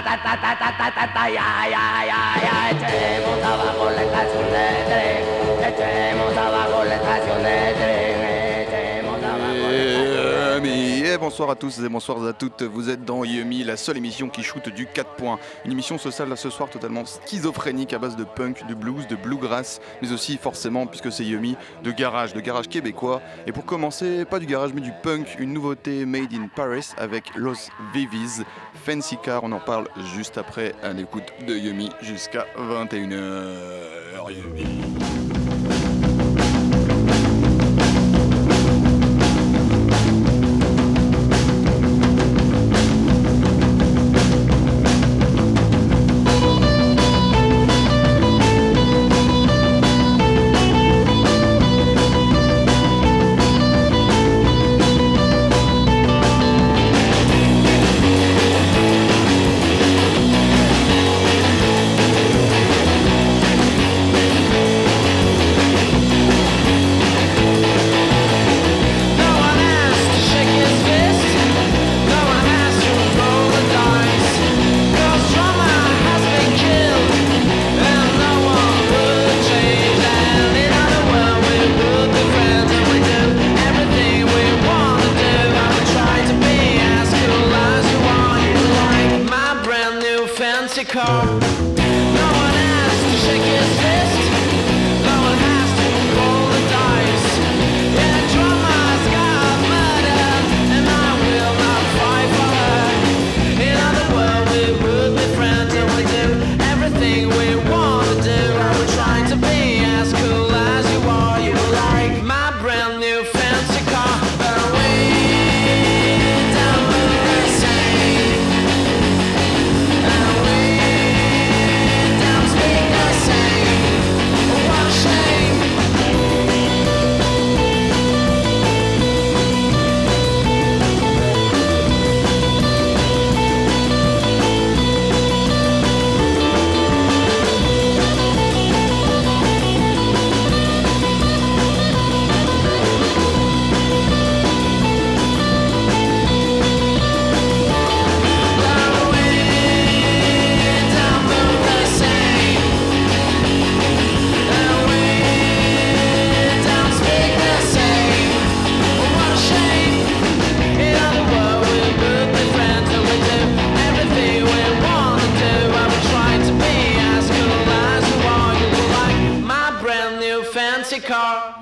Ta ta ta ta ta ta ta ya ya tous et bonsoir à toutes. Vous êtes dans Yumi, la seule émission qui shoot du 4 points. Une émission sociale ce soir totalement schizophrénique à base de punk, de blues, de bluegrass, mais aussi forcément, puisque c'est Yumi, de garage, de garage québécois. Et pour commencer, pas du garage mais du punk, une nouveauté made in Paris avec Los Vivis, Fancy Car. On en parle juste après à l'écoute de Yumi jusqu'à 21h. Yumi.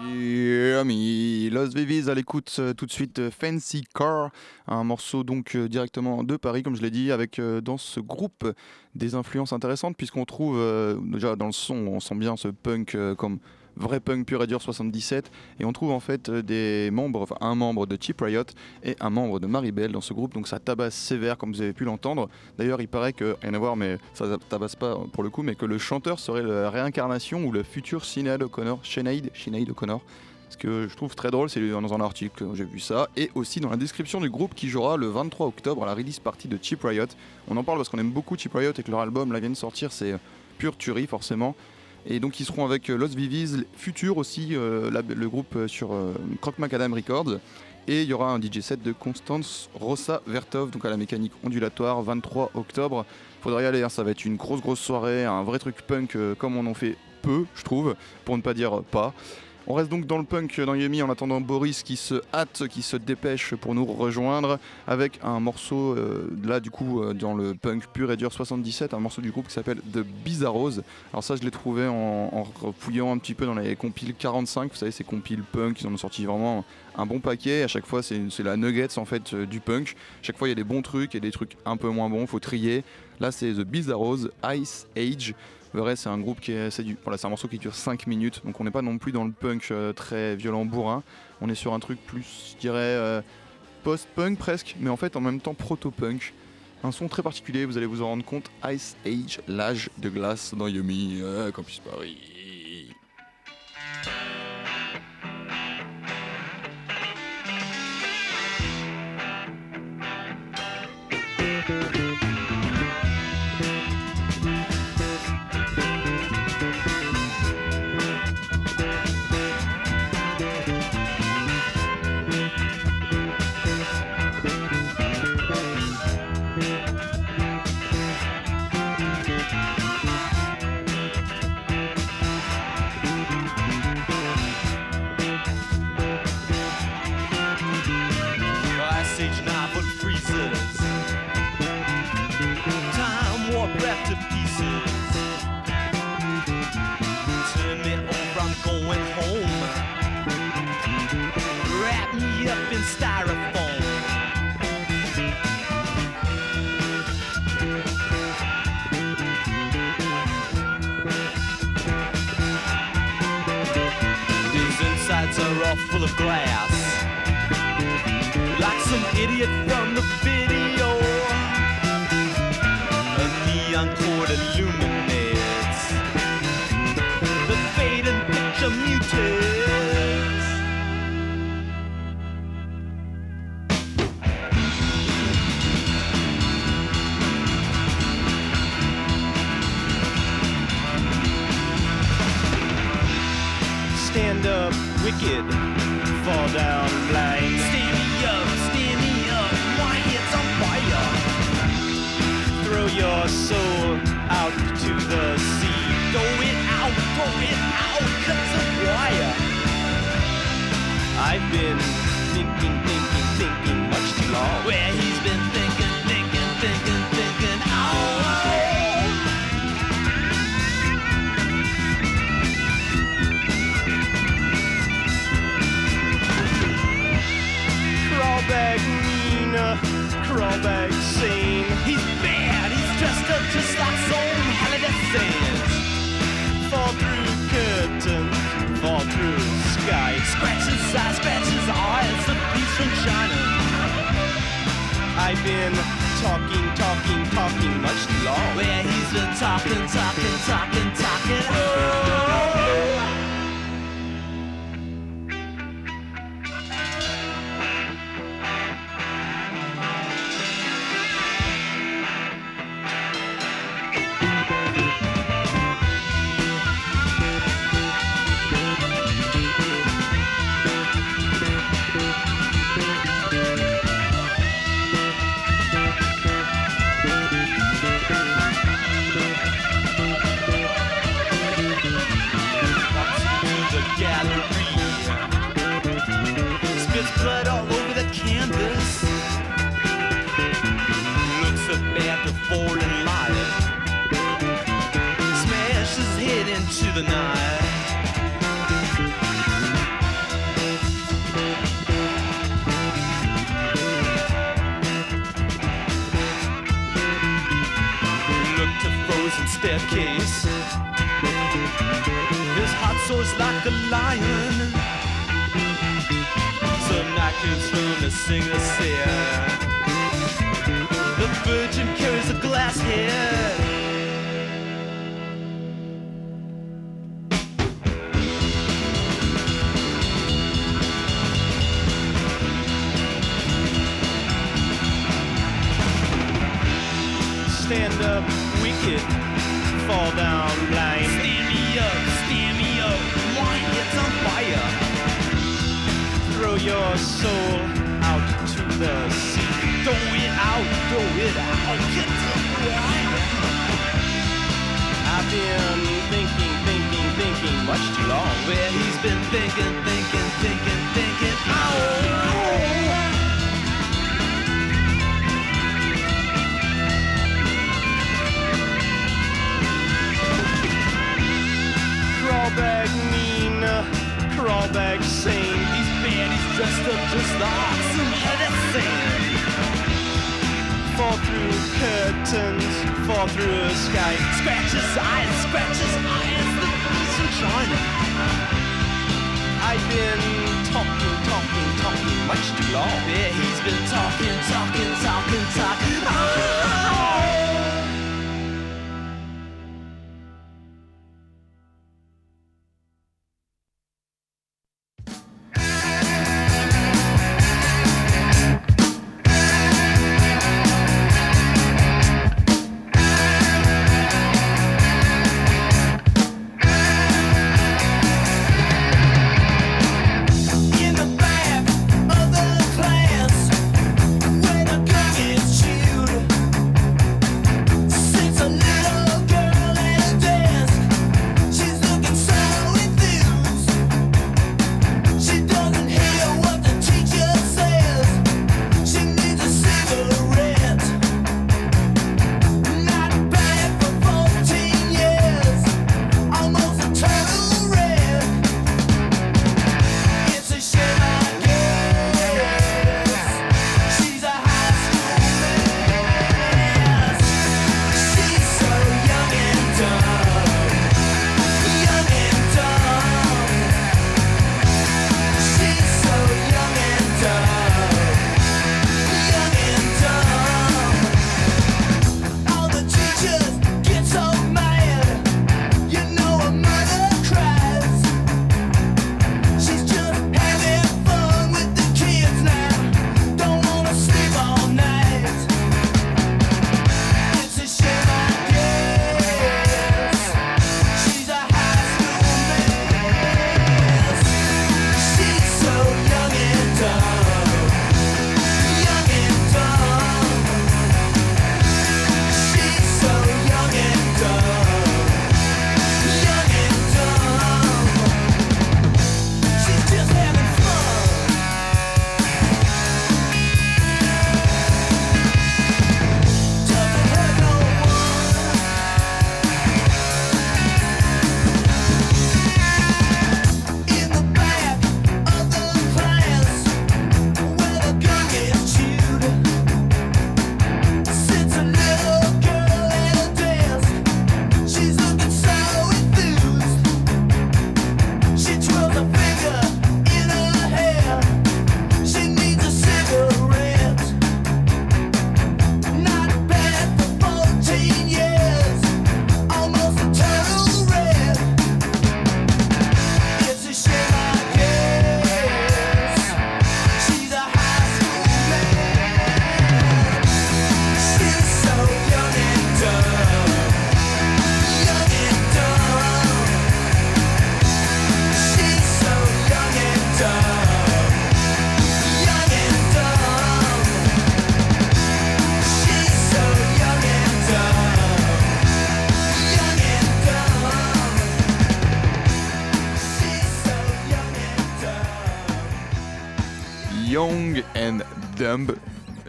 Yummy, Los Vivis à l'écoute euh, tout de suite euh, Fancy Car, un morceau donc euh, directement de Paris comme je l'ai dit avec dans ce groupe des influences intéressantes puisqu'on trouve déjà dans le son on sent bien ce punk comme vrai punk pur et dur 77 et on trouve en fait euh, des membres, un membre de Cheap Riot et un membre de Maribel dans ce groupe donc ça tabasse sévère comme vous avez pu l'entendre. D'ailleurs il paraît que, rien à voir mais ça tabasse pas pour le coup mais que le chanteur serait la réincarnation ou le futur Sinead O'Connor, Sinead, Sinead O'Connor. Ce que je trouve très drôle, c'est dans un article, j'ai vu ça, et aussi dans la description du groupe qui jouera le 23 octobre à la release party de Cheap Riot. On en parle parce qu'on aime beaucoup Cheap Riot et que leur album là vient de sortir, c'est pure tuerie forcément. Et donc ils seront avec euh, Los Vivis, Future aussi, euh, le groupe euh, sur Croc Macadam Records. Et il y aura un DJ set de Constance Rossa Vertov, donc à la mécanique ondulatoire, 23 octobre. Faudra y aller, hein, ça va être une grosse grosse soirée, un vrai truc punk comme on en fait peu, je trouve, pour ne pas dire pas. On reste donc dans le punk dans Yumi en attendant Boris qui se hâte, qui se dépêche pour nous rejoindre avec un morceau euh, là du coup euh, dans le punk pur et dur 77, un morceau du groupe qui s'appelle The Bizarros. Alors ça je l'ai trouvé en, fouillant un petit peu dans les compiles 45, vous savez ces compiles punk, ils en ont sorti vraiment un bon paquet. À chaque fois, c'est la nuggets en fait euh, du punk. chaque fois, il y a des bons trucs et des trucs un peu moins bons. Faut trier. Là, c'est The Bizarros Ice Age. Le reste, c'est un groupe qui est, c'est du, voilà, c'est un morceau qui dure 5 minutes. Donc, on n'est pas non plus dans le punk euh, très violent bourrin. On est sur un truc plus, je dirais, euh, post-punk presque, mais en fait, en même temps proto-punk. Un son très particulier, vous allez vous en rendre compte. Ice Age, l'âge de glace dans Yumi, euh, Campus Paris. Been talking, talking, talking much too long. Where he's been talking, talking, talking, talking. Oh. The. Looked a frozen staircase. His heart soars like a lion. Some from the. The virgin carries a glass head. Stand up, wicked. Fall down blind. Stand me up, stand me up. My head's on fire. Throw your soul out to the sea. Throw it out, throw it out. Get to the wire. I've been thinking, thinking, thinking much too long. Where he's been thinking, thinking, thinking, thinking. Oh. Sane. These baddies dressed up just like some medicine. Fall through curtains, fall through a sky. Scratch his eyes, scratch eyes, the sunshine. I've been talking, talking, talking much too long. Yeah, he's been talking, talking, talking, talking. Oh!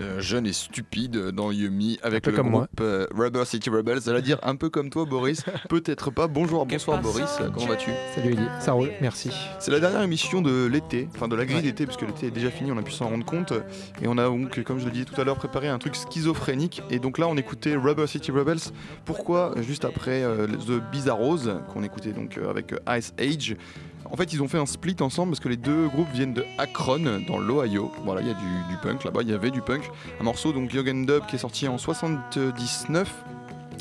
Euh, jeune et stupide dans Yumi avec le comme moi. groupe euh, Rubber City Rebels. Ça veut dire un peu comme toi, Boris. Peut-être pas. Bonjour, bonsoir, Boris. Comment vas-tu? Salut Eli, ça roule, merci. C'est la dernière émission de l'été, enfin de la grille d'été, puisque l'été est déjà fini, on a pu s'en rendre compte. Et on a donc, comme je le disais tout à l'heure, préparé un truc schizophrénique. Et donc là, on écoutait Rubber City Rebels. Pourquoi? Juste après euh, The Bizarros, qu'on écoutait donc euh, avec euh, Ice Age. En fait, ils ont fait un split ensemble parce que les deux groupes viennent de Akron, dans l'Ohio. Voilà, il y a du, punk là-bas, il y avait du punk. Un morceau, donc Young and Dub, qui est sorti en 79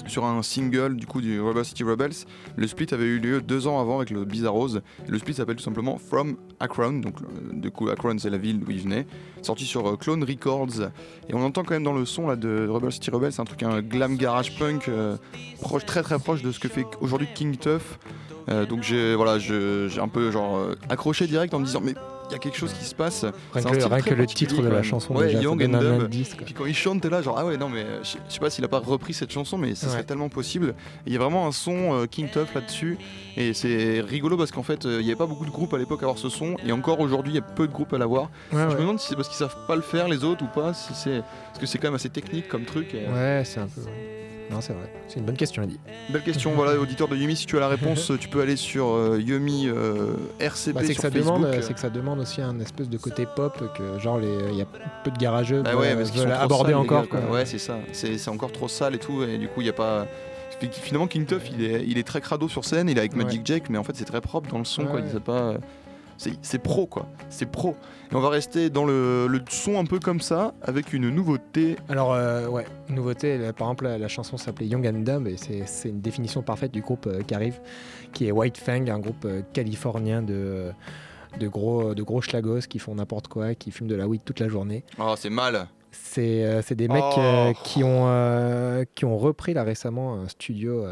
sur un single du coup du Rubber City Rebels. Le split avait eu lieu deux ans avant avec le Bizarros. Le split s'appelle tout simplement From Akron, donc euh, du coup Akron c'est la ville d'où il venait. Sorti sur euh, Clone Records. Et on entend quand même dans le son de Rubber City Rebels un truc un glam garage punk euh, proche, très très proche de ce que fait aujourd'hui King Tuff. Euh, donc j'ai voilà, j'ai un peu genre euh, accroché direct en me disant mais il y a quelque chose qui se passe. Rien que, rien que le titre de la chanson, Ouais, déjà, ça Young and un Dumb. Puis quand il chante, t'es là, genre, ah ouais, non, mais euh, je sais pas s'il a pas repris cette chanson, mais ce serait tellement possible. Il y a vraiment un son euh, King Tuff là-dessus. Et c'est rigolo parce qu'en fait, euh, il n'y avait pas beaucoup de groupes à l'époque à avoir ce son. Et encore aujourd'hui, il y a peu de groupes à l'avoir. Ouais, Je me demande si c'est parce qu'ils savent pas le faire, les autres, ou pas. Si c'est... Parce que c'est quand même assez technique comme truc. et- Ouais, c'est un peu. Ouais. Non, c'est vrai. C'est une bonne question, Eddie. Belle question, voilà, auditeur de Yumi, si tu as la réponse, tu peux aller sur euh, Yumi euh, RCP Bah, c'est que sur ça Facebook. demande, c'est que ça demande aussi un espèce de côté pop que genre il y a peu de garageux Bah ouais, parce qu'ils sont aborder encore. gars, quoi. Ouais, c'est ça. C'est c'est encore trop sale et tout, et du coup, il y a pas. Finalement, King Tuff, il est, il est très crado sur scène, il est avec Ouais. Magic Jake, mais en fait, c'est très propre dans le son, quoi. Ouais. Il sait pas. C'est pro, quoi. C'est pro. Et on va rester dans le, le son un peu comme ça, avec une nouveauté. Alors, euh, ouais, nouveauté, là, par exemple, la, la chanson s'appelait Young and Dumb et c'est une définition parfaite du groupe euh, qui arrive, qui est White Fang, un groupe euh, californien de, de, gros, de gros schlagos qui font n'importe quoi, qui fument de la weed toute la journée. Oh, c'est mal. C'est euh, des mecs Oh. euh, qui, ont, euh, qui ont repris là récemment un studio,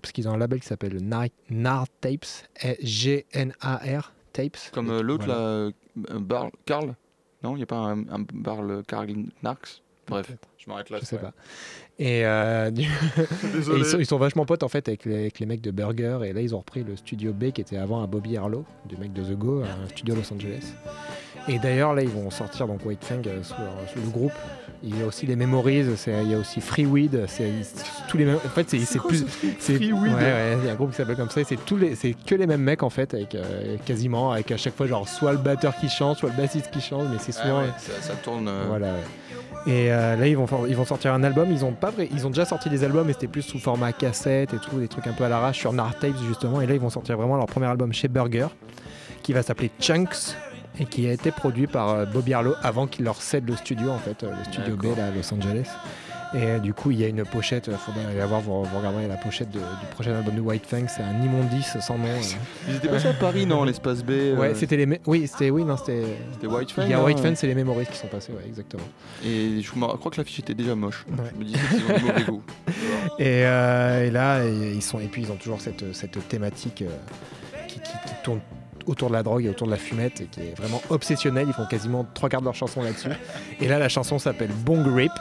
parce qu'ils ont un label qui s'appelle Nar, Nar Tapes, eh, G-N-A-R Tapes. Comme euh, l'autre, Voilà. là, euh, Barl. Carl Non, il n'y a pas un, un Barl Carl Narx Bref, je m'arrête là. Je sais pas. Et, euh, du- et Désolé. ils, sont, ils sont vachement potes en fait avec les, avec les mecs de Burger. Et là, ils ont repris le studio B qui était avant à Bobby Harlow, du mec de The Go, un studio Los Angeles. Et d'ailleurs, là, ils vont sortir donc White Fang euh, sur le groupe. Il y a aussi les Memories, il y a aussi Free Weed. C'est tous les mêmes. En fait, c'est plus. c'est- Free Weed Ouais, ouais, il y a un groupe qui s'appelle comme ça. et C'est tous les, c'est que les mêmes mecs en fait, avec euh, quasiment, avec à chaque fois genre soit le batteur qui chante, soit le bassiste qui chante, mais c'est Ah souvent. ouais, ça, ça tourne. euh, Voilà. ouais. Et euh, là, ils vont, ils vont sortir un album. Ils ont pas vrai, ils ont déjà sorti des albums, mais c'était plus sous format cassette et tout, des trucs un peu à l'arrache sur Nar Tapes justement. Et là, ils vont sortir vraiment leur premier album chez Burger, qui va s'appeler Chunks et qui a été produit par euh, Bobby Harlow avant qu'il leur cède le studio en fait, euh, le studio B là, à Los Angeles. Et euh, du coup, il y a une pochette. Il faudrait aller la voir. Vous, vous regarderez la pochette de- du prochain album de White Fang. C'est un immondice sans nom. Ils étaient passés à Paris, non, l'espace B. euh, Ouais, c'était les. Oui, c'était. Oui, non, c'était. c'était White Fang. Il y a hein, White Fang, c'est les Memories qui sont passés. Ouais, exactement. Et je crois que l'affiche était déjà moche. Ouais. Je me disais qu'ils ont mauvais goût. Et, euh, et là, ils sont, et puis ils ont toujours cette, cette thématique euh, qui, qui- qui tourne autour de la drogue et autour de la fumette et qui est vraiment obsessionnelle. Ils font quasiment trois quarts de leur chanson là-dessus. Et là, la chanson s'appelle Bong Rip.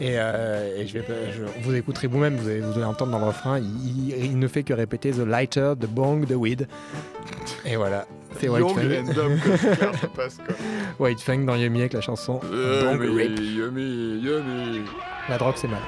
Et, euh, et je vais, pas- je- vous écouterez vous-même, vous allez, vous entendre dans le refrain, il, il- il ne fait que répéter The lighter, the bong, the weed. Et voilà, c'est White Young Fang. White Fang dans Yummy avec la chanson Bong Yummy, Rip. yummy, yummy. La drogue, c'est mal.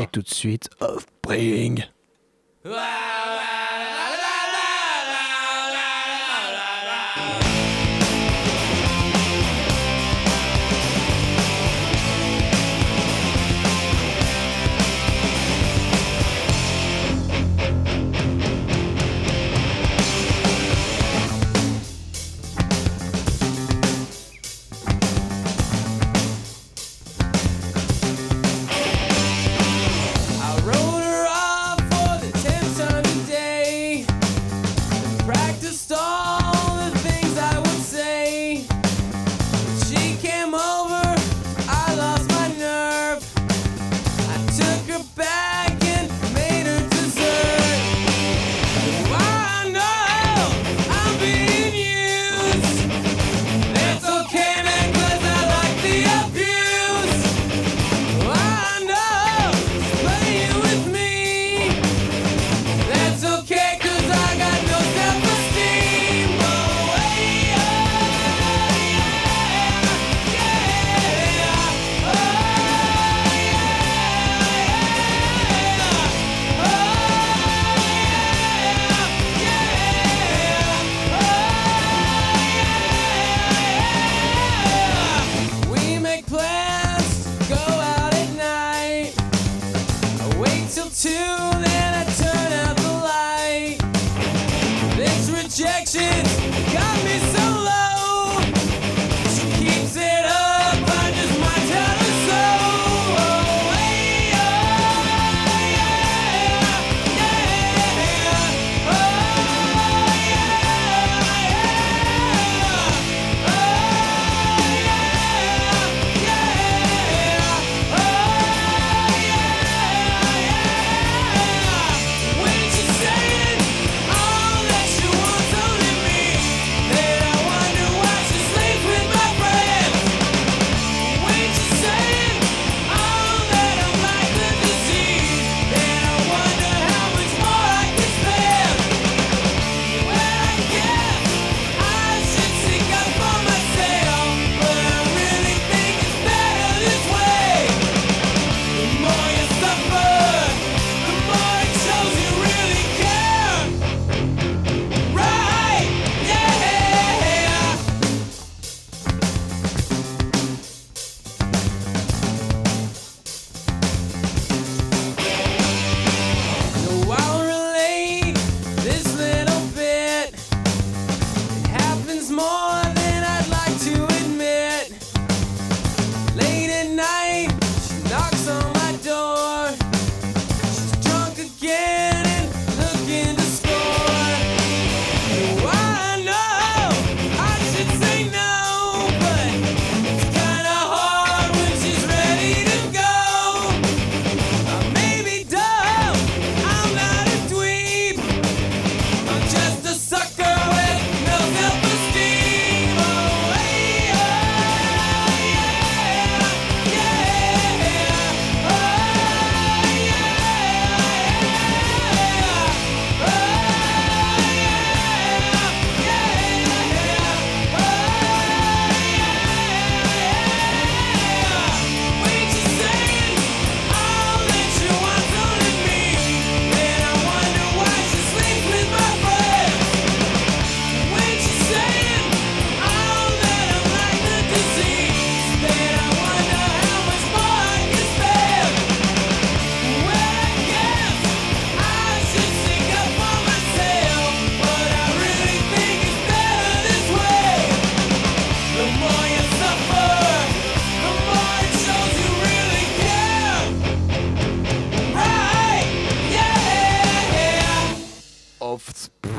Et tout de suite, Offspring.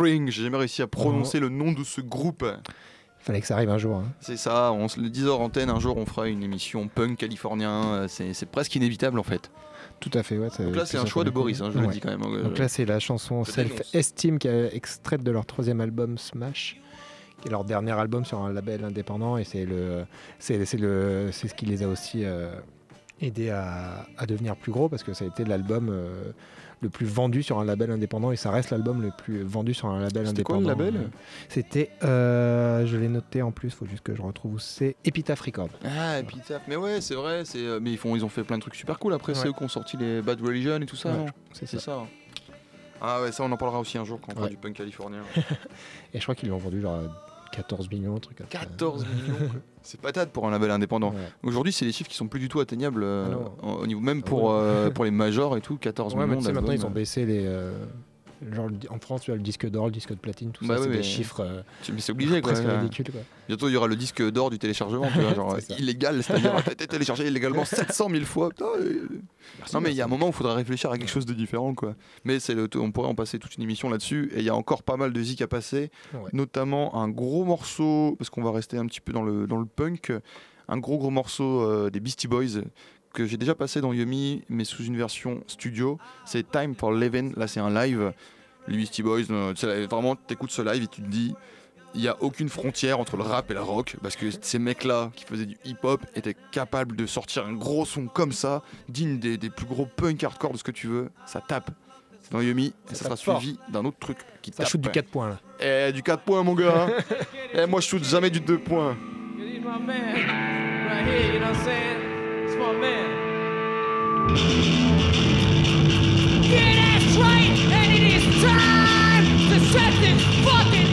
J'ai jamais réussi à prononcer le nom de ce groupe. Fallait que ça arrive un jour. Hein. C'est ça, on se le disait hors antenne, un jour on fera une émission punk californien, euh, c'est presque inévitable en fait. Tout à fait. Donc là c'est un choix de Boris, hein, je hein, Donc là c'est la chanson Self-Esteem qui est extraite de leur troisième album Smash qui est leur dernier album sur un label indépendant et c'est le c'est le c'est ce qui les a aussi euh, aidés à, devenir plus gros parce que ça a été l'album euh, le plus vendu sur un label indépendant et ça reste l'album le plus vendu sur un label C'était quoi, indépendant. le label? C'était, euh, je l'ai noté en plus, faut juste que je retrouve où c'est Epitaph Records. Ah, Epitaph, mais ouais, c'est vrai, c'est euh, mais ils font ils ont fait plein de trucs super cool après, Ouais. c'est eux qui ont sorti les Bad Religion et tout ça, Ouais, C'est ça. ça. Ah ouais, ça on en parlera aussi un jour quand on fera du punk californien. Et je crois qu'ils l'ont vendu genre 14 millions, un truc comme ça. 14 millions. C'est patate pour un label indépendant. Ouais. Aujourd'hui, c'est des chiffres qui sont plus du tout atteignables euh, Ah au niveau même Ah pour ouais. euh, pour les majors et tout, 14 Ouais, mais millions tu sais, maintenant ils ont d'albums. baissé les. Genre en France, tu as le disque d'or, le disque de platine, tout Bah ça, c'est des chiffres euh, c'est obligé quoi. ouais. Bientôt il y aura le disque d'or du téléchargement, tu vois, genre illégal, c'est-à-dire téléchargé illégalement 700 000 fois. Putain, euh, non mais il y a un moment où il faudra réfléchir à quelque chose de différent quoi. Mais c'est on pourrait en passer toute une émission là-dessus et il y a encore pas mal de zik à passer, Ouais. notamment un gros morceau parce qu'on va rester un petit peu dans le dans le punk, un gros gros morceau euh, des Beastie Boys que j'ai déjà passé dans Yumi mais sous une version studio. C'est Time for Living. Là c'est un live. Les Beastie Boys, euh, vraiment t'écoutes ce live et tu te dis il n'y a aucune frontière entre le rap et la rock parce que ces mecs-là qui faisaient du hip-hop étaient capables de sortir un gros son comme ça, digne des, des plus gros punk hardcore de ce que tu veux. Ça tape. C'est dans Yumi et ça, sera fort. suivi d'un autre truc qui Ça tape. shoot du 4 points là. Eh, du 4 points, mon gars. eh, moi, je shoot jamais du 2 points. He's my man, right here, you know what I'm saying? It's my man. Yeah, that's right, and it is time to set this fucking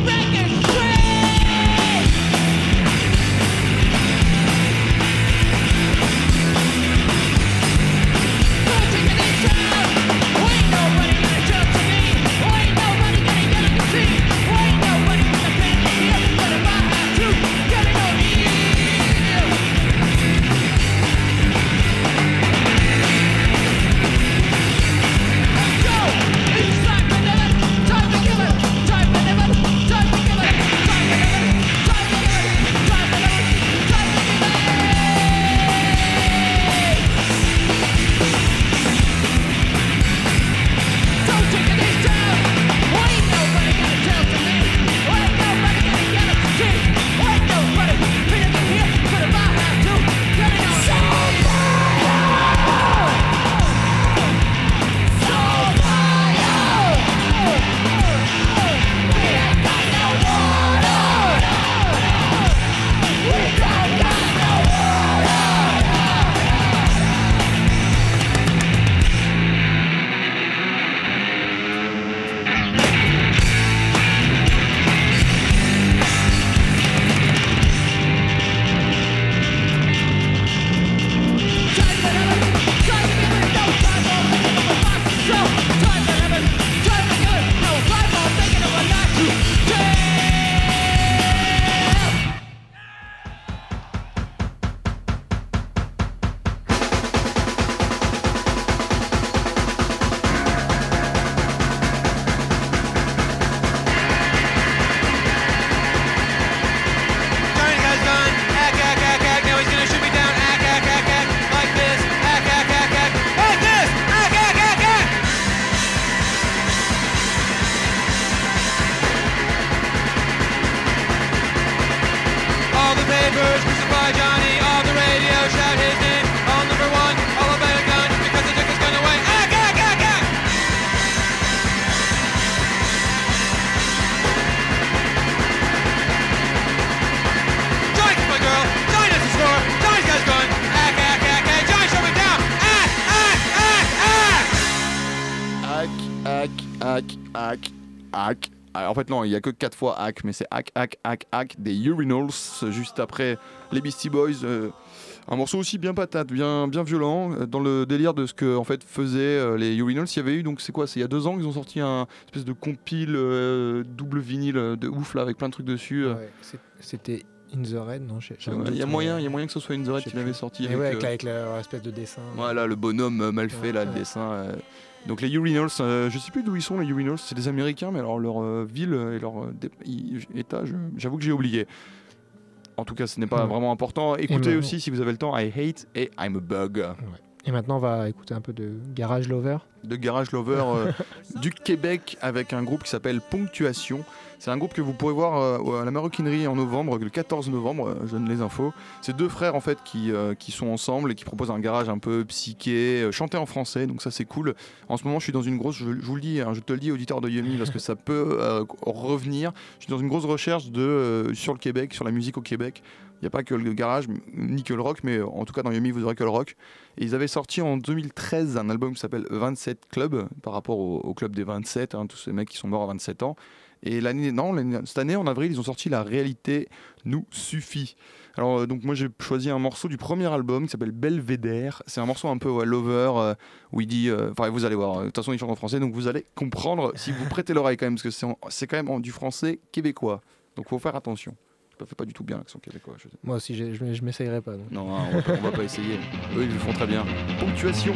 fait, non, il y a que 4 fois hack, mais c'est hack, hack, hack, hack des Urinals, juste après les Beastie Boys. euh, un morceau aussi bien patate, bien, bien violent, euh, dans le délire de ce que en fait faisaient euh, les Urinals. Il y avait eu, donc c'est quoi C'est il y a deux ans qu'ils ont sorti un espèce de compile euh, double vinyle de ouf là, avec plein de trucs dessus. Ouais, C'était In the Rain, non Il y a moyen, il y a moyen que ce soit une Je Red qui l'avait sorti. Mais avec, ouais, avec, euh, avec leur espèce de dessin. Voilà, le bonhomme mal fait, Ouais, là, le dessin. Donc les Urinals, euh, je sais plus d'où ils sont les Urinals, c'est des Américains, mais alors leur euh, ville et leur euh, état, j'avoue que j'ai oublié. En tout cas, ce n'est pas Ouais. vraiment important. Écoutez aussi si vous avez le temps, I Hate et I'm a Bug. Et maintenant, on va écouter un peu de Garage Lover. de Garage Lover euh, du Québec avec un groupe qui s'appelle Ponctuation. C'est un groupe que vous pourrez voir euh, à la Maroquinerie en novembre, le 14 novembre, euh, je donne les infos. C'est deux frères en fait qui, euh, qui sont ensemble et qui proposent un garage un peu psyché, chanté en français, donc ça c'est cool. En ce moment je suis dans une grosse, je, vous le dis, hein, je te le dis auditeur de Yumi parce que ça peut revenir. Je suis dans une grosse recherche de, sur le Québec, sur la musique au Québec. Il n'y a pas que le garage, ni que le rock, mais en tout cas dans Yumi vous aurez que le rock. Ils avaient sorti en 2013 un album qui s'appelle 27 Club, par rapport au, au club des 27, hein, tous ces mecs qui sont morts à 27 ans. Et l'année, non, cette année, en avril, ils ont sorti La réalité nous suffit. Alors, euh, donc, moi, j'ai choisi un morceau du premier album qui s'appelle Belvédère. C'est un morceau un peu ouais, lover, euh, où il dit. euh, Enfin, vous allez voir, de toute façon, il chante en français, donc vous allez comprendre si vous prêtez l'oreille quand même, parce que c'est, quand même en- du français québécois. Donc, faut faire attention. Je ne fais pas du tout bien l'accent québécois. je. Moi aussi, je ne m'essayerai pas. donc. Non, hein, on va, pas, on va pas essayer. Eux, ils le font très bien. Ponctuation.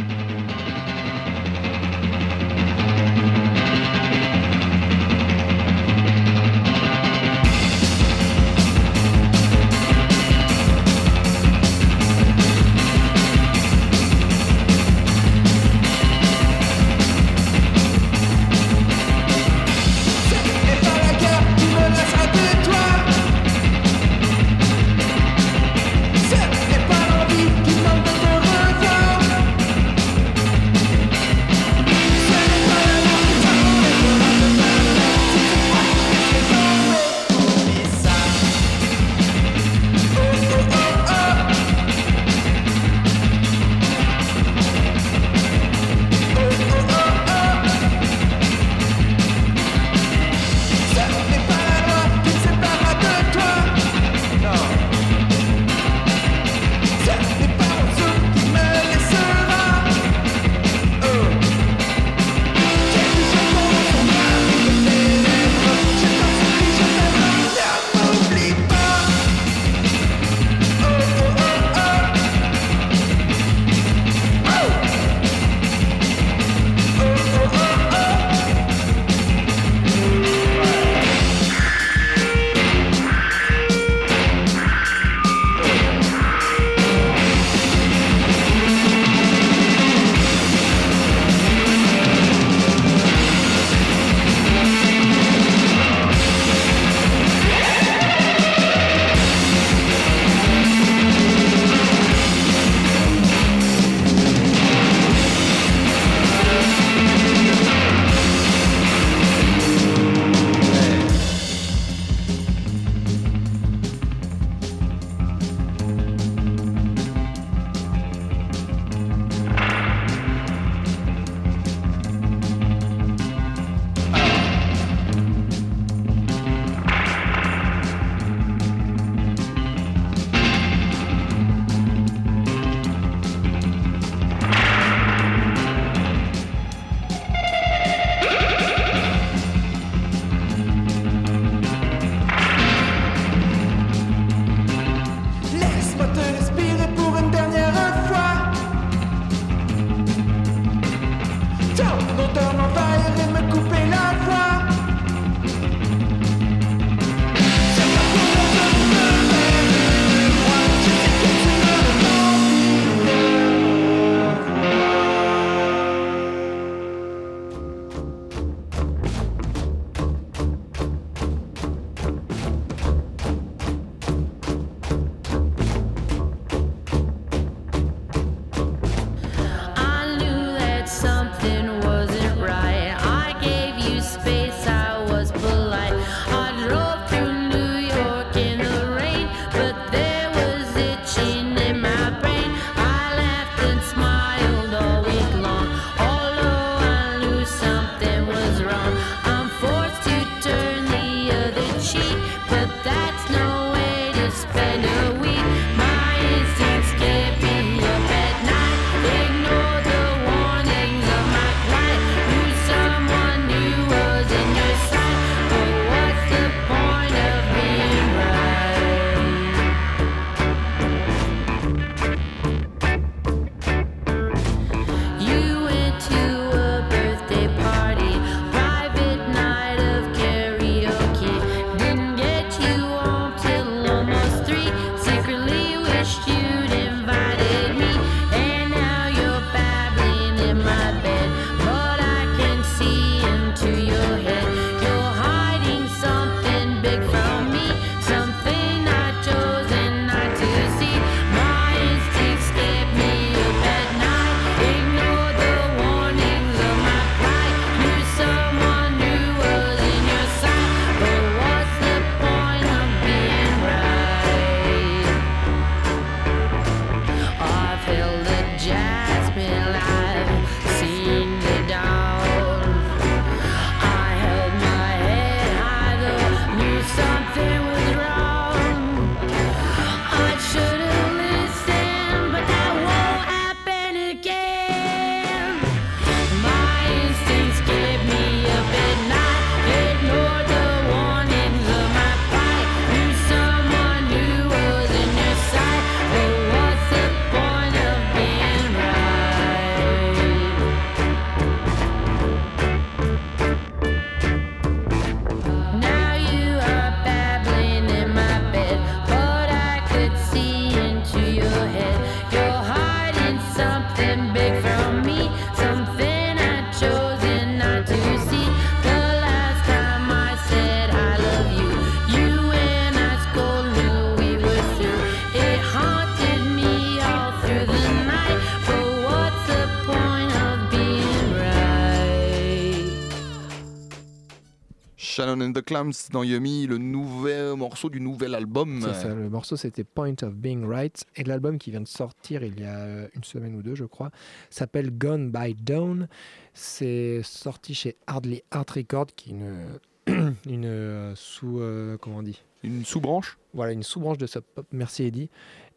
Clams dans Yummy, le nouvel morceau du nouvel album. C'est ça, le morceau c'était Point of Being Right et l'album qui vient de sortir il y a euh, une semaine ou deux je crois s'appelle Gone by Dawn. C'est sorti chez Hardly Art Record qui est une, une euh, sous euh, comment on dit? Une sous-branche? Voilà une sous-branche de Sub Pop. Merci Eddie.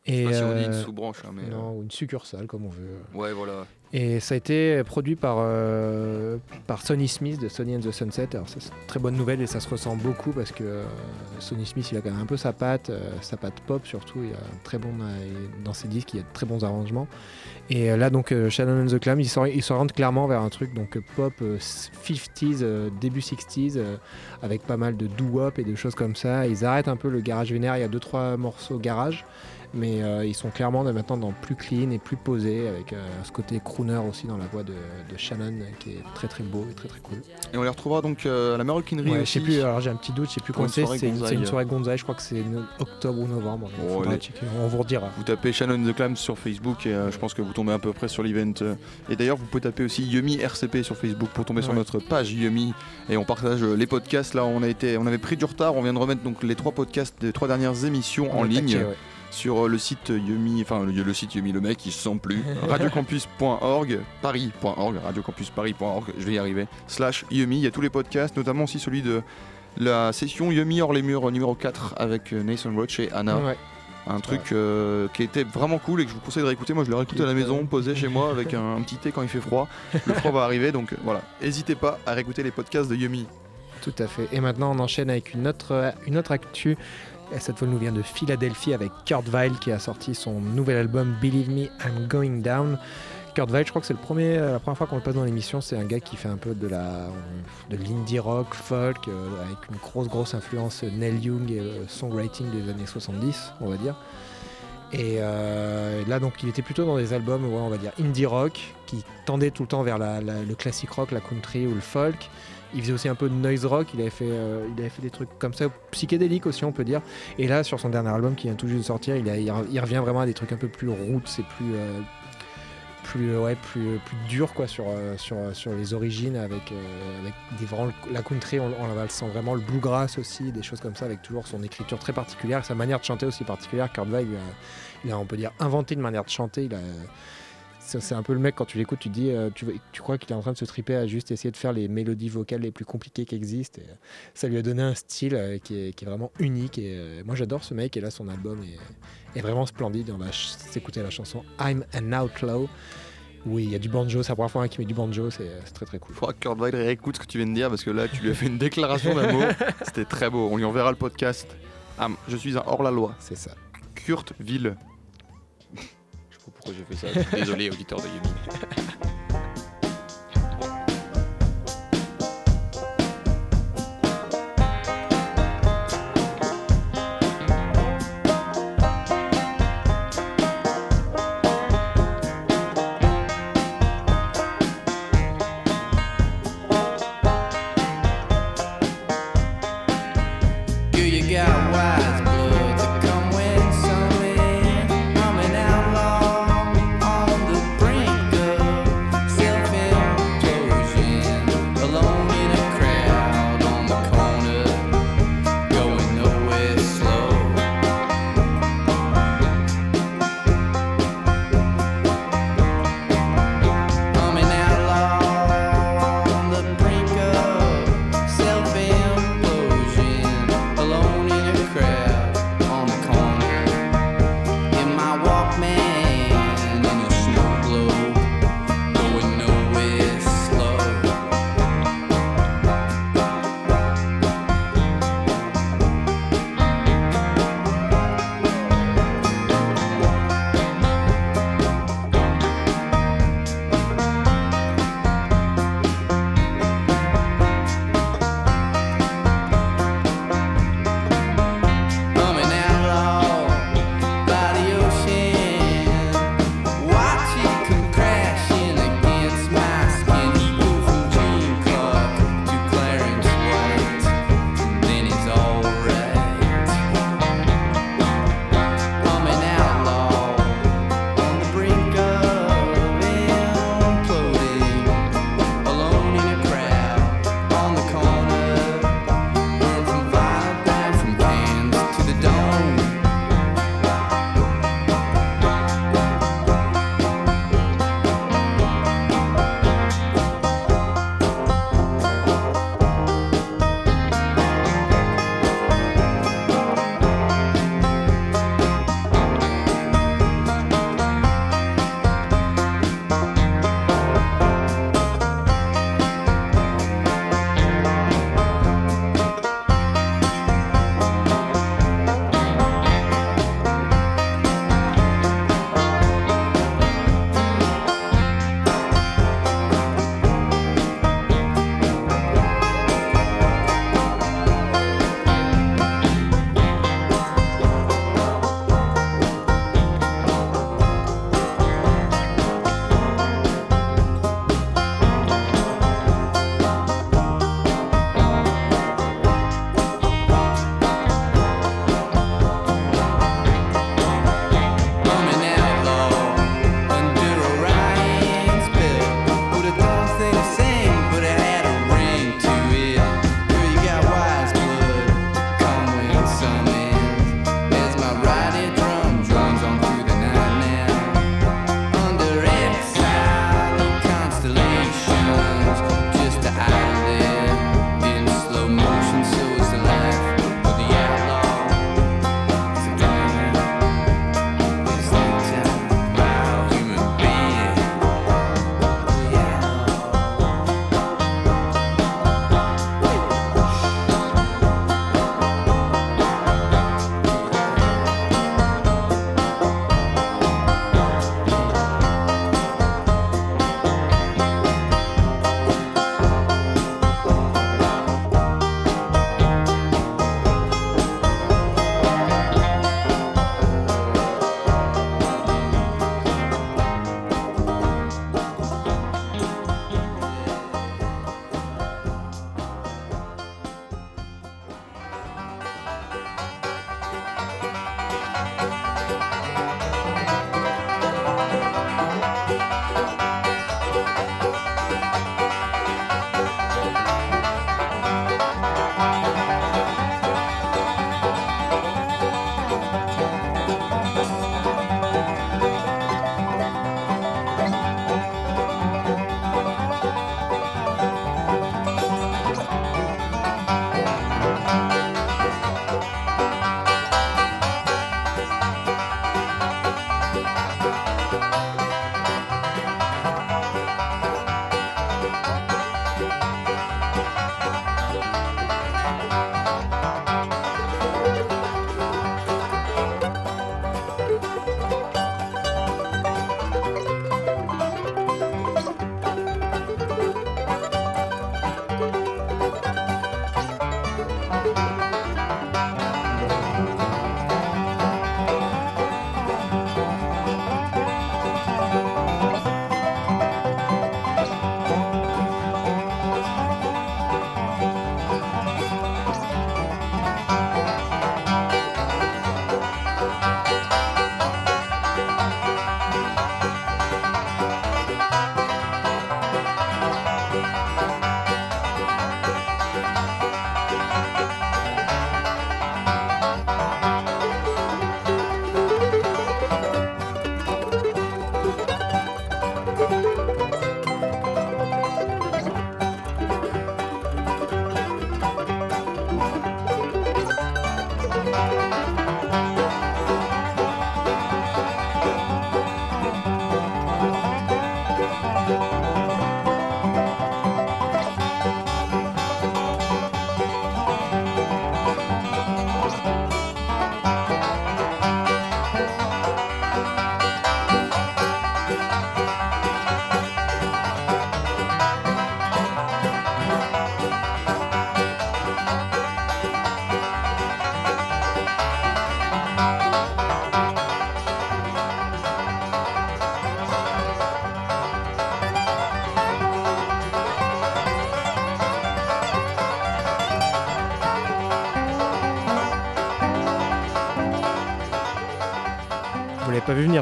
Je sais Et pas si on dit une sous-branche, hein, mais. non, ou une succursale comme on veut. Ouais, voilà. Et ça a été produit par, euh, Sonny Smith de Sonny and the Sunset. Alors c'est une très bonne nouvelle et ça se ressent beaucoup parce que euh, Sonny Smith il a quand même un peu sa patte, euh, sa patte pop surtout. Il a très bon euh, dans ses disques, il y a de très bons arrangements. Et euh, là donc Shannon and the Clams, ils s'or- ils s'orientent clairement vers un truc donc pop euh, 50s, euh, début 60s, euh, avec pas mal de doo-wop et de choses comme ça. Ils arrêtent un peu le garage vénère. Il y a deux trois morceaux garage. Mais euh, ils sont clairement maintenant dans plus clean et plus posé, avec euh, ce côté crooner aussi dans la voix de, de Shannon, qui est très très beau et très très cool. Et on les retrouvera donc euh, à la maroquinerie Ouais, je sais plus, alors j'ai un petit doute, je sais plus quand c'est. C'est une, soirée Gonzague, je crois que c'est octobre ou novembre. Oh, les- on vous redira. Vous tapez Shannon the Clams sur Facebook et je pense que vous tombez à peu près sur l'event. Et d'ailleurs, vous pouvez taper aussi Yumi RCP sur Facebook pour tomber sur notre page Yumi et on partage les podcasts. Là, on a été, on avait pris du retard. On vient de remettre donc les trois podcasts des trois dernières émissions en On ligne ouais. Sur euh, le site Yumi, enfin le, le site Yumi, le mec, il se sent plus. radiocampus.org, paris.org, radiocampusparis.org, je vais y arriver. Slash Yumi, il y a tous les podcasts, notamment aussi celui de la session Yumi hors les murs numéro 4 avec euh, Nathan Roach et Anna. Ouais. Un truc euh, qui était vraiment cool et que je vous conseille de réécouter. Moi, je l'ai réécouté à la maison, posé chez moi avec un, un petit thé quand il fait froid. Le froid va arriver, donc voilà. N'hésitez pas à réécouter les podcasts de Yumi. Tout à fait. Et maintenant, on enchaîne avec une autre, une autre actu. Et cette fois, nous vient de Philadelphie avec Kurt Weill qui a sorti son nouvel album Believe Me, I'm Going Down. Kurt Weill, je crois que c'est euh, la première fois qu'on le passe dans l'émission. C'est un gars qui fait un peu de la, de l'indie rock, folk, euh, avec une grosse, grosse influence Neil Young et songwriting des années 70, on va dire. Et euh, là, donc, il était plutôt dans des albums, on va dire indie rock, qui tendaient tout le temps vers le classique rock, la country ou le folk. Il faisait aussi un peu de noise rock, il avait fait, euh, il avait fait des trucs comme ça, psychédéliques aussi, on peut dire. Et là, sur son dernier album qui vient tout juste de sortir, il, il re- il revient vraiment à des trucs un peu plus roots et plus, euh, plus, euh, ouais, plus, plus dur quoi, sur, sur, sur les origines, avec, avec des, vraiment, la country, on, on la sent vraiment, le bluegrass aussi, des choses comme ça, avec toujours son écriture très particulière, sa manière de chanter aussi particulière. Kurt il a, il a, on peut dire, inventé une manière de chanter. C'est un peu le mec quand tu l'écoutes, tu dis, euh, tu, tu crois qu'il est en train de se triper à juste essayer de faire les mélodies vocales les plus compliquées qui existent. Et, euh, ça lui a donné un style euh, qui, est, qui est vraiment unique. Et moi, j'adore ce mec. Et là, son album est, est vraiment splendide. On va s'écouter la chanson I'm an Outlaw. Oui, il y a du banjo. C'est la première fois qu'il met du banjo. C'est c'est très très cool. Faudra que Kurt Weill réécoute ce que tu viens de dire parce que là, tu lui as fait une déclaration d'amour. C'était très beau. On lui enverra le podcast. Ah, je suis un hors-la-loi. C'est ça. Kurt Ville. Pourquoi j'ai fait ça. Désolé, auditeur de Yumi.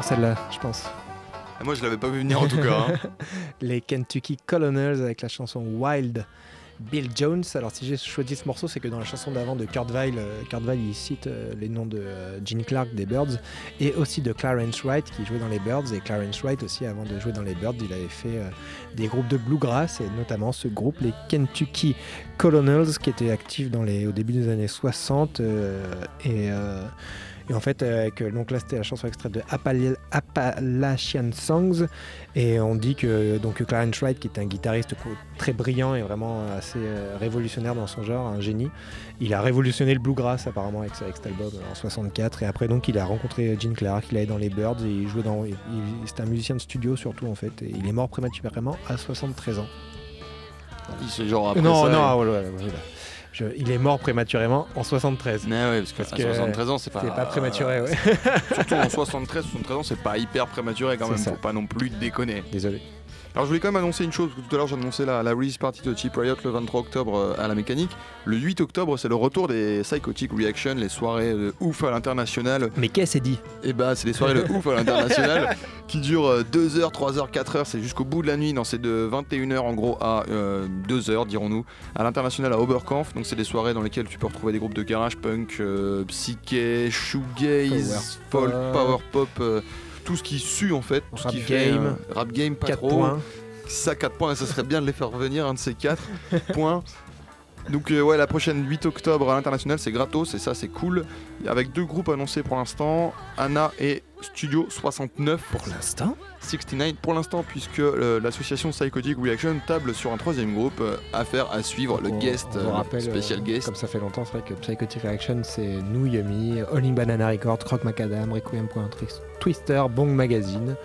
celle-là, je pense. Ah, Moi, je l'avais pas vu venir en tout cas. hein. Les Kentucky Colonels avec la chanson Wild. Bill Jones. Alors si j'ai choisi ce morceau, c'est que dans la chanson d'avant de Kurt Weill, euh, Kurt Weill il cite euh, les noms de euh, Gene Clark des Birds et aussi de Clarence Wright qui jouait dans les Birds. Et Clarence Wright aussi, avant de jouer dans les Birds, il avait fait des groupes de bluegrass et notamment ce groupe, les Kentucky Colonels, qui était actif dans les, au début des années 60 euh, et euh, et en fait, euh, avec, donc là, c'était la chanson extraite de Appal- Appalachian Songs. Et on dit que donc Clarence Wright, qui est un guitariste très brillant et vraiment assez euh, révolutionnaire dans son genre, un génie, il a révolutionné le bluegrass apparemment avec, avec cet album euh, en 64. Et après, donc, il a rencontré Gene Clark, il allait dans les Birds et il jouait dans. C'était un musicien de studio surtout en fait. Et il est mort prématurément à 73 ans. Il se genre après non, ça, non, voilà, voilà, voilà. Je- il est mort prématurément en 73. il- Ouais, parce que, Parce à que 73 ans, c'est pas. C'est pas prématuré, ouais. Surtout en 73, 73 ans, c'est pas hyper prématuré quand même. ça. Faut pas non plus déconner. Désolé. Alors je voulais quand même annoncer une chose, parce que tout à l'heure j'ai annoncé la, la release party de Cheap Riot le 23 octobre euh, à la mécanique. Le 8 octobre c'est le retour des Psychotic Reaction, les soirées de ouf à l'international. Mais qu'est-ce dit? Et bah c'est les soirées de ouf à l'international qui durent 2h, 3h, 4h, c'est jusqu'au bout de la nuit, non c'est de 21h en gros à 2h dirons-nous, à l'international à Oberkampf. Donc c'est des soirées dans lesquelles tu peux retrouver des groupes de garage punk, euh, psyché, shoegaze, folk, power pop, euh, tout ce qui sue en fait, tout ce Rap qui fait game. euh, rap game pas 4 trop points. ça 4 points, ça serait bien de les faire revenir, un de ces 4 points. Donc euh, ouais, la prochaine 8 octobre à l'international, c'est gratos et ça c'est cool. Avec deux groupes annoncés pour l'instant, Anna et Studio 69 pour l'instant 69 pour l'instant puisque euh, l'association Psychotic Reaction table sur un troisième groupe, euh, affaire à suivre, le On- guest, on euh, rappelle, spécial guest. Comme ça fait longtemps, c'est vrai que Psychotic Reaction, c'est nous, Yumi, All in Banana Records, Croc Macadam, Requiem Twister, Bong Magazine.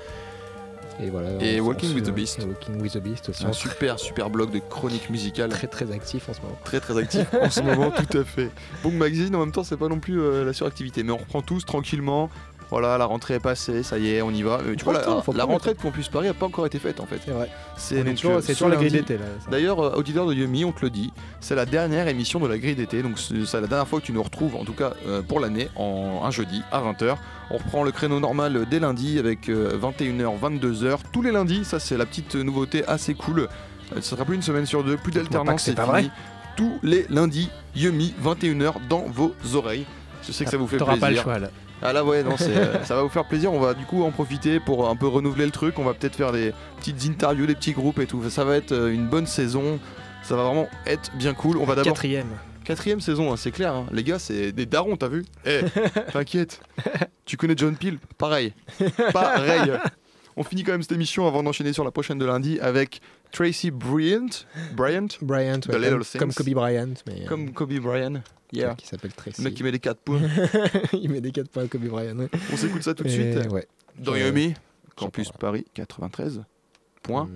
Et voilà. Et Walking with the Beast. Walking with the Beast aussi. Un super super blog de chroniques musicales. très très actif en ce moment. très très actif en ce moment, tout à fait. Bon, Magazine, en même temps, c'est pas non plus euh, la suractivité, mais on reprend tous tranquillement. Voilà, la rentrée est passée, ça y est, on y va. Euh, tu vois, la, rentrée de Campus Paris a pas encore été faite en fait. C'est vrai. C'est toujours- euh, toujours la grille d'été. D'ailleurs, euh, auditeur de Yumi, on te le dit, c'est la dernière émission de la grille d'été, donc c'est la dernière fois que tu nous retrouves, en tout cas euh, pour l'année, en un jeudi à 20h. On reprend le créneau normal dès lundi avec euh, 21h, 22h, tous les lundis, ça c'est la petite nouveauté assez cool. Euh, Ce sera plus une semaine sur deux, plus d'alternance, c'est pas fini. Tous les lundis, Yumi, 21h dans vos oreilles. Je sais que ça vous fait plaisir. pas le choix là. Ah là ouais non c'est, euh, ça va vous faire plaisir, on va du coup en profiter pour un peu renouveler le truc, on va peut-être faire des petites interviews, des petits groupes et tout, ça va être euh, une bonne saison, ça va vraiment être bien cool, on va d'abord... Quatrième. Quatrième saison, hein, c'est clair, hein. les gars c'est des darons t'as vu? Eh, t'inquiète, tu connais John Peel? Pareil, pareil. On finit quand même cette émission avant d'enchaîner sur la prochaine de lundi avec Tracy Bryant, Bryant? Bryant, ouais, Little comme, Kobe Bryant, mais euh, comme Kobe Bryant, le mec qui met des 4 points. il met des 4 points comme Brian. On s'écoute ça tout de suite. Ouais. Dans Yomi, euh, Campus Paris 93. Point.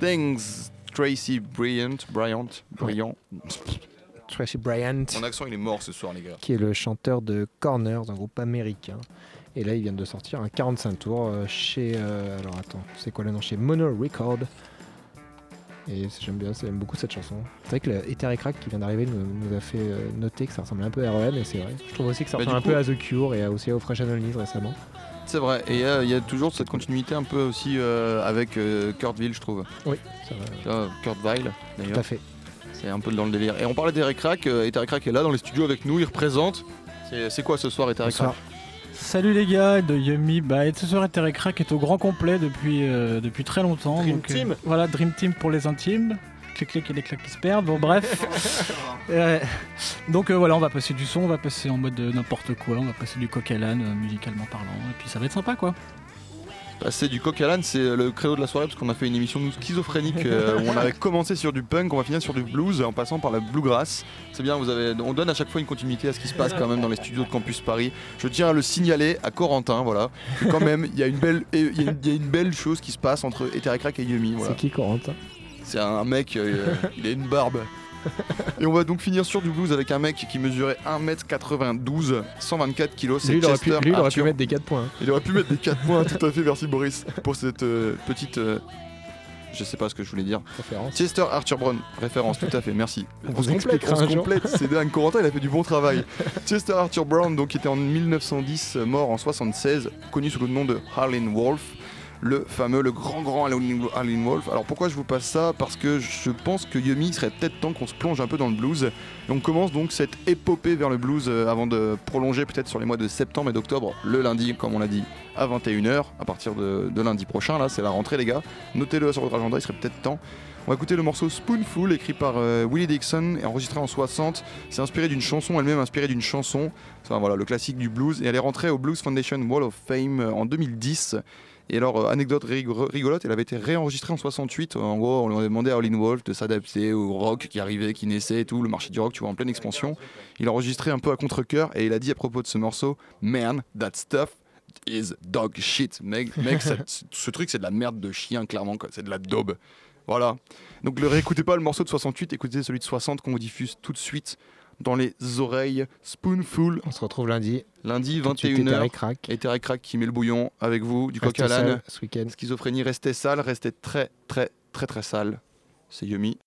Things. Tracy Bryant, Bryant, Bryant. Tracy Bryant, Mon accent il est mort ce soir les gars. qui est le chanteur de Corners, un groupe américain. Et là, il vient de sortir un 45 tours euh, chez. euh, alors attends, c'est quoi le nom? Chez Mono Record. Et j'aime bien, j'aime beaucoup cette chanson. C'est vrai que le Ether Crack qui vient d'arriver nous, nous a fait euh, noter que ça ressemblait un peu à REM, et c'est vrai. Je trouve aussi que ça Bah, ressemble un peu à The Cure et aussi à Fresh Analyse récemment. C'est vrai, et il y a- il y, a toujours cette continuité un peu aussi euh, avec euh, Kurtville je trouve. Oui, ça va. Kurtville Tout d'ailleurs. à fait. C'est un peu dans le délire. Et on parlait d'Eric Crack, euh, et Eric Crack est là dans les studios avec nous, il représente. C'est quoi ce soir Eric. Crack Salut les gars de Yummy, bah et ce soir Terry Crack est au grand complet depuis, euh, depuis très longtemps. Dream donc, euh, Team. voilà, Dream Team pour les intimes. Clic clic et les claques qui se perdent, bon bref. Euh, donc euh, voilà, on va passer du son, on va passer en mode euh, n'importe quoi, on va passer du coq à l'âne euh, musicalement parlant, et puis ça va être sympa quoi. C'est du coq à l'âne, c'est le credo de la soirée parce qu'on a fait une émission nous, schizophrénique euh, où on avait commencé sur du punk, on va finir sur du blues en passant par la bluegrass. C'est bien, vous avez, on donne à chaque fois une continuité à ce qui se passe quand même dans les studios de Campus Paris. Je tiens à le signaler à Corentin, voilà. que Quand même, il y a une belle, il y a une- il y a une belle chose qui se passe entre Ether Crack et Yumi. Voilà. C'est qui Corentin? C'est un mec, euh, il a une barbe. Et on va donc finir sur du blues avec un mec qui mesurait 1m92, 124 kg. C'est Lui, il aurait pu, Chester lui, il aurait pu Arthur. mettre des 4 points. Il aurait pu mettre des 4 points, tout à fait, merci Boris, pour cette euh, petite. euh, je sais pas ce que je voulais dire. Référence. Chester Arthur Brown, référence, tout à fait, merci. On se complète, on se un jour. complète, c'est dingue. Corentin, il a fait du bon travail. Chester Arthur Brown, donc, qui était en 1910, euh, mort en 76, connu sous le nom de Harlan Wolf. Le fameux, le grand grand Harlan Wolf. Alors pourquoi je vous passe ça? Parce que je pense que Yumi il serait peut-être temps qu'on se plonge un peu dans le blues. Et on commence donc cette épopée vers le blues euh, avant de prolonger peut-être sur les mois de septembre et d'octobre, le lundi, comme on l'a dit, à 21h, à partir de, de lundi prochain. Là, c'est la rentrée, les gars. Notez-le sur votre agenda, il serait peut-être temps. On va écouter le morceau Spoonful, écrit par euh, Willie Dixon et enregistré en 60. C'est inspiré d'une chanson, elle-même inspirée d'une chanson. Enfin, voilà, le classique du blues. Et elle est rentrée au Blues Foundation Wall of Fame euh, en 2010. Et alors, euh, anecdote rigo- rigolote, elle avait été réenregistrée en 68. En gros, on lui avait demandé à Howlin' Wolf de s'adapter au rock qui arrivait, qui naissait et tout. Le marché du rock, tu vois, en pleine expansion. Il a enregistré un peu à contre-coeur et il a dit à propos de ce morceau Man, that stuff is dog shit. Mec, mec ça- ce truc, c'est de la merde de chien, clairement. quoi. C'est de la daube. Voilà. Donc, ne réécoutez pas le morceau de 68, écoutez celui de 60 qu'on vous diffuse tout de suite dans les oreilles. Spoonful, On se retrouve lundi. lundi Tout de suite, Ether 21h. et Crack. Et Terry Crack qui met le bouillon avec vous, du coq à l'âne. seul ce week-end. Schizophrénie, restez sale, restez très très très très sale. C'est Yumi.